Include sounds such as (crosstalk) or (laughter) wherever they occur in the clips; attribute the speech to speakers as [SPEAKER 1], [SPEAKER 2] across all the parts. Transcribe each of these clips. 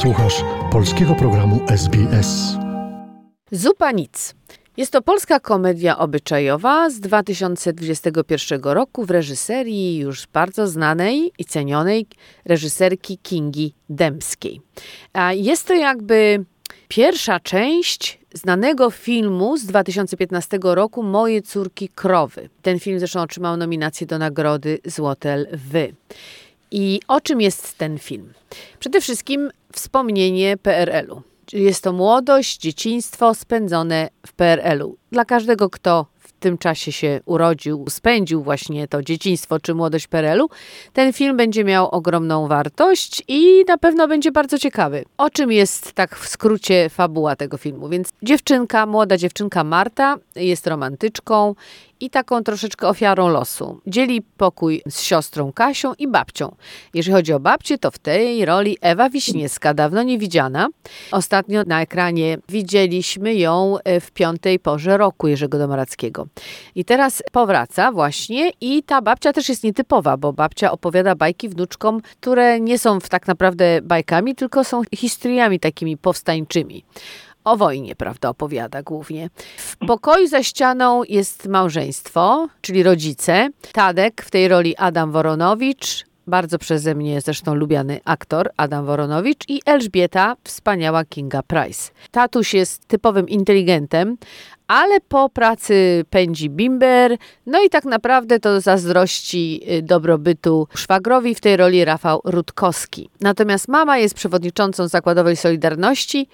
[SPEAKER 1] Słuchasz polskiego programu SBS.
[SPEAKER 2] Zupa nic. Jest to polska komedia obyczajowa z 2021 roku w reżyserii już bardzo znanej i cenionej reżyserki Kingi Dębskiej. Jest to jakby pierwsza część znanego filmu z 2015 roku Moje córki krowy. Ten film zresztą otrzymał nominację do nagrody Złote Lwy. I o czym jest ten film? Przede wszystkim wspomnienie PRL-u. Jest to młodość, dzieciństwo spędzone w PRL-u. Dla każdego, kto w tym czasie się urodził, spędził właśnie to dzieciństwo czy młodość PRL-u, ten film będzie miał ogromną wartość i na pewno będzie bardzo ciekawy. O czym jest tak w skrócie fabuła tego filmu? Więc dziewczynka, młoda dziewczynka Marta jest romantyczką i taką troszeczkę ofiarą losu. Dzieli pokój z siostrą Kasią i babcią. Jeżeli chodzi o babcię, to w tej roli Ewa Wiśniewska, dawno nie widziana. Ostatnio na ekranie widzieliśmy ją e, w piątej porze roku Jerzego Domorackiego. I teraz powraca właśnie i ta babcia też jest nietypowa, bo babcia opowiada bajki wnuczkom, które nie są tak naprawdę bajkami, tylko są historiami takimi powstańczymi o wojnie, prawda, opowiada głównie. W pokoju za ścianą jest małżeństwo, czyli rodzice. Tadek, w tej roli Adam Woronowicz, bardzo przeze mnie zresztą lubiany aktor Adam Woronowicz i Elżbieta, wspaniała Kinga Price. Tatuś jest typowym inteligentem, ale po pracy pędzi bimber, no i tak naprawdę to zazdrości y, dobrobytu szwagrowi w tej roli Rafał Rutkowski. Natomiast mama jest przewodniczącą Zakładowej Solidarności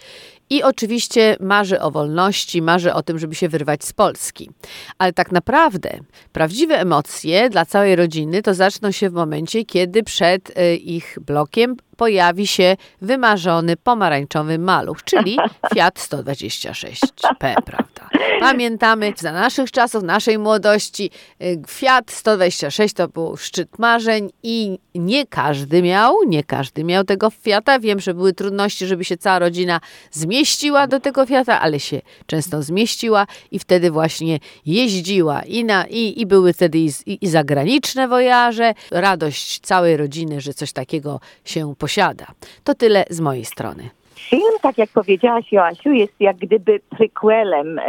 [SPEAKER 2] i oczywiście marzy o wolności, marzy o tym, żeby się wyrwać z Polski. Ale tak naprawdę prawdziwe emocje dla całej rodziny to zaczną się w momencie, kiedy przed y, ich blokiem pojawi się wymarzony pomarańczowy maluch, czyli (laughs) Fiat 126P, prawda? Pamiętamy za naszych czasów, naszej młodości, y, Fiat 126 to był szczyt marzeń i nie każdy miał, nie każdy miał tego Fiata. Wiem, że były trudności, żeby się cała rodzina zmieściła do tego Fiata, ale się często zmieściła i wtedy właśnie jeździła i, na, i, i były wtedy i, i zagraniczne wojaże, radość całej rodziny, że coś takiego się posiada. To tyle z mojej strony.
[SPEAKER 3] Film, tak jak powiedziałaś Joasiu, jest jak gdyby prequelem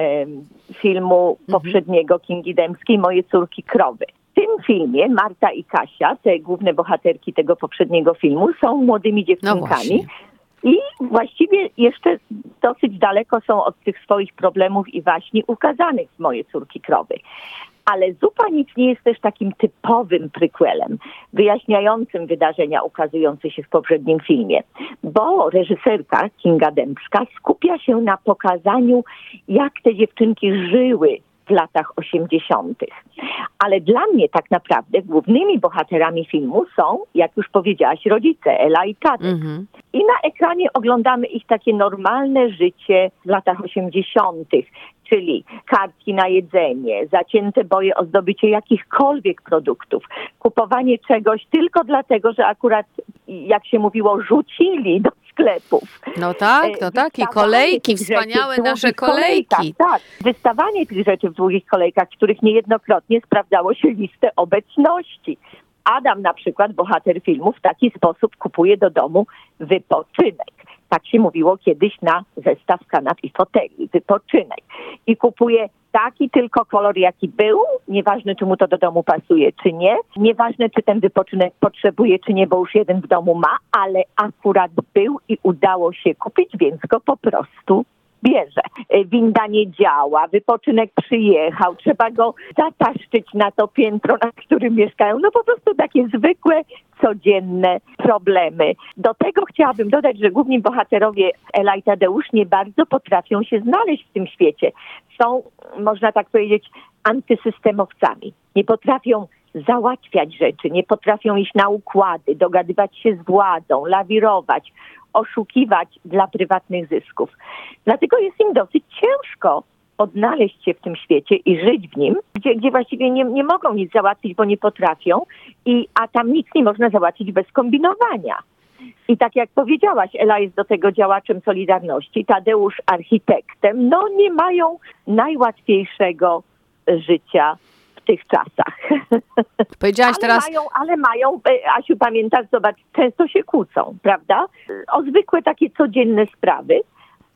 [SPEAKER 3] filmu mhm. poprzedniego Kingi Dębskiej Moje córki krowy. W tym filmie Marta i Kasia, te główne bohaterki tego poprzedniego filmu, są młodymi dziewczynkami. No I właściwie jeszcze dosyć daleko są od tych swoich problemów i waśni ukazanych w Moje córki krowy. Ale Zupa Nic nie jest też takim typowym prequelem, wyjaśniającym wydarzenia ukazujące się w poprzednim filmie, bo reżyserka Kinga Dębska skupia się na pokazaniu, jak te dziewczynki żyły w latach 80. Ale dla mnie tak naprawdę głównymi bohaterami filmu są, jak już powiedziałaś, rodzice Ela i Tadek. Mm-hmm. I na ekranie oglądamy ich takie normalne życie w latach 80., czyli kartki na jedzenie, zacięte boje o zdobycie jakichkolwiek produktów, kupowanie czegoś tylko dlatego, że akurat, jak się mówiło, rzucili do sklepów.
[SPEAKER 2] No tak, no tak, i kolejki, wspaniałe nasze kolejki.
[SPEAKER 3] Tak, wystawanie tych rzeczy w długich kolejkach, których niejednokrotnie sprawdzało się listę obecności. Adam na przykład, bohater filmu, w taki sposób kupuje do domu wypoczynek. Tak się mówiło kiedyś na zestaw kanap i foteli. Wypoczynek. I kupuje taki tylko kolor, jaki był, nieważne czy mu to do domu pasuje, czy nie, nieważne czy ten wypoczynek potrzebuje, czy nie, bo już jeden w domu ma, ale akurat był i udało się kupić, więc go po prostu bierze. E, winda nie działa, wypoczynek przyjechał, trzeba go zataszczyć na to piętro, na którym mieszkają. No po prostu takie zwykłe, codzienne problemy. Do tego chciałabym dodać, że główni bohaterowie Ela i Tadeusz nie bardzo potrafią się znaleźć w tym świecie. Są, można tak powiedzieć, antysystemowcami. Nie potrafią załatwiać rzeczy, nie potrafią iść na układy, dogadywać się z władzą, lawirować, oszukiwać dla prywatnych zysków. Dlatego jest im dosyć ciężko odnaleźć się w tym świecie i żyć w nim, gdzie, gdzie właściwie nie, nie mogą nic załatwić, bo nie potrafią, i, a tam nic nie można załatwić bez kombinowania. I tak jak powiedziałaś, Ela jest do tego działaczem Solidarności, Tadeusz architektem, no nie mają najłatwiejszego życia tych czasach. (laughs)
[SPEAKER 2] Powiedziałaś
[SPEAKER 3] ale
[SPEAKER 2] teraz,
[SPEAKER 3] Mają, ale mają, e, Asiu, pamiętasz, zobacz, często się kłócą, prawda? O zwykłe takie codzienne sprawy,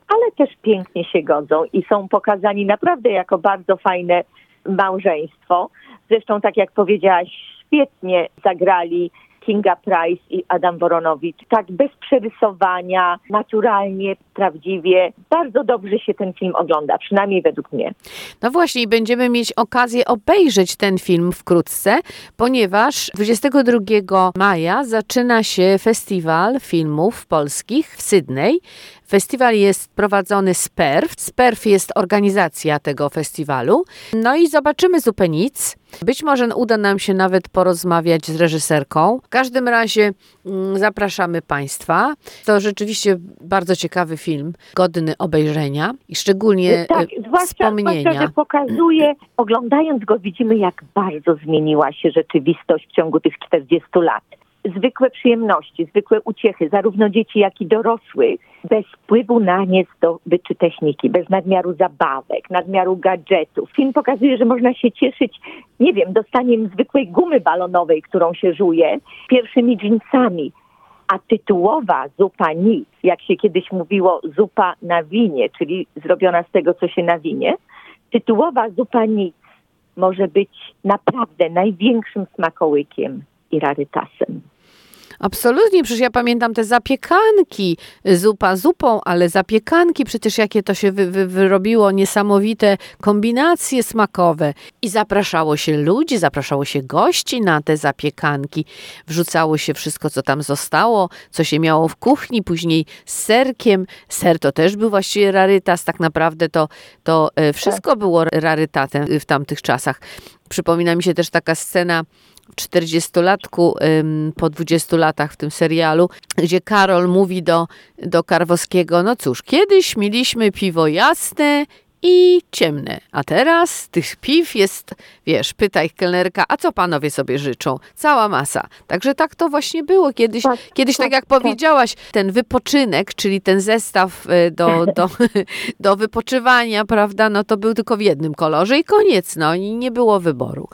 [SPEAKER 3] ale też pięknie się godzą i są pokazani naprawdę jako bardzo fajne małżeństwo. Zresztą, tak jak powiedziałaś, świetnie zagrali Kinga Price i Adam Woronowicz. Tak bez przerysowania, naturalnie, prawdziwie. Bardzo dobrze się ten film ogląda, przynajmniej według mnie.
[SPEAKER 2] no właśnie, będziemy mieć okazję obejrzeć ten film wkrótce, ponieważ 22 maja zaczyna się festiwal filmów polskich w Sydney. Festiwal jest prowadzony z PERF. SPERF jest organizacja tego festiwalu. No i zobaczymy zupę nic. Być może uda nam się nawet porozmawiać z reżyserką. W każdym razie mm, zapraszamy Państwa. To rzeczywiście bardzo ciekawy film, godny obejrzenia i szczególnie
[SPEAKER 3] tak,
[SPEAKER 2] e,
[SPEAKER 3] zwłaszcza,
[SPEAKER 2] wspomnienia.
[SPEAKER 3] zwłaszcza, że pokazuje, oglądając go widzimy, jak bardzo zmieniła się rzeczywistość w ciągu tych 40 lat. Zwykłe przyjemności, zwykłe uciechy, zarówno dzieci, jak i dorosłych, bez wpływu na nie zdobyczy techniki, bez nadmiaru zabawek, nadmiaru gadżetów. Film pokazuje, że można się cieszyć, nie wiem, dostaniem zwykłej gumy balonowej, którą się żuje, pierwszymi dżinsami, a tytułowa zupa nic, jak się kiedyś mówiło, zupa na winie, czyli zrobiona z tego, co się nawinie, tytułowa zupa nic może być naprawdę największym smakołykiem i rarytasem.
[SPEAKER 2] Absolutnie, przecież ja pamiętam te zapiekanki, zupa zupą, ale zapiekanki, przecież jakie to się wy, wy, wyrobiło, niesamowite kombinacje smakowe. I zapraszało się ludzi, zapraszało się gości na te zapiekanki, wrzucało się wszystko, co tam zostało, co się miało w kuchni, później z serkiem. Ser to też był właściwie rarytas, tak naprawdę to, to e, wszystko było rarytatem w tamtych czasach. Przypomina mi się też taka scena 40-latku po 20 latach w tym serialu, gdzie Karol mówi do, do Karwowskiego, no cóż, kiedyś mieliśmy piwo jasne i ciemne. A teraz tych piw jest, wiesz, pytaj kelnerka, a co panowie sobie życzą? Cała masa. Także tak to właśnie było kiedyś.
[SPEAKER 3] Tak,
[SPEAKER 2] kiedyś, tak,
[SPEAKER 3] tak,
[SPEAKER 2] jak
[SPEAKER 3] tak.
[SPEAKER 2] powiedziałaś, ten wypoczynek, czyli ten zestaw e, do, (laughs) do, do wypoczywania, prawda, no to był tylko w jednym kolorze i koniec, no i nie było wyboru.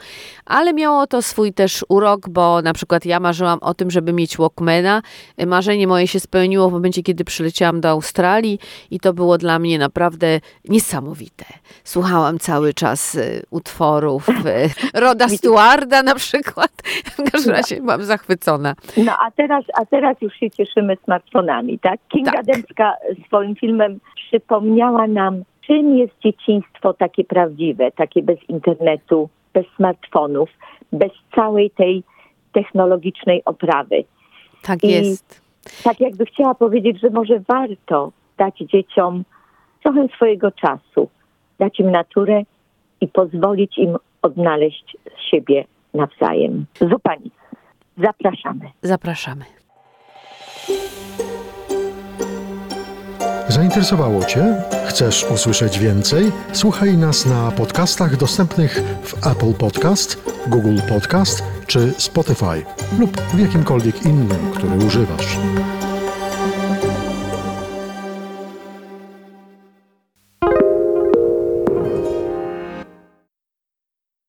[SPEAKER 2] Ale miało to swój też urok, bo na przykład ja marzyłam o tym, żeby mieć Walkmana. Marzenie moje się spełniło w momencie, kiedy przyleciałam do Australii i to było dla mnie naprawdę niesamowite. Słuchałam cały czas y, utworów y, (laughs) Roda Stewarda na przykład. (laughs) W każdym razie byłam zachwycona.
[SPEAKER 3] No a teraz, a teraz już się cieszymy smartfonami, tak? Kinga
[SPEAKER 2] Tak.
[SPEAKER 3] Dębska swoim filmem przypomniała nam, czym jest dzieciństwo takie prawdziwe, takie bez internetu, bez smartfonów, bez całej tej technologicznej oprawy.
[SPEAKER 2] Tak
[SPEAKER 3] I-
[SPEAKER 2] jest.
[SPEAKER 3] Tak jakby chciała powiedzieć, że może warto dać dzieciom trochę swojego czasu, dać im naturę i pozwolić im odnaleźć siebie nawzajem. Zupa nic. Zapraszamy.
[SPEAKER 2] Zapraszamy.
[SPEAKER 1] Zainteresowało Cię? Chcesz usłyszeć więcej? Słuchaj nas na podcastach dostępnych w Apple Podcast, Google Podcast czy Spotify lub w jakimkolwiek innym, który używasz.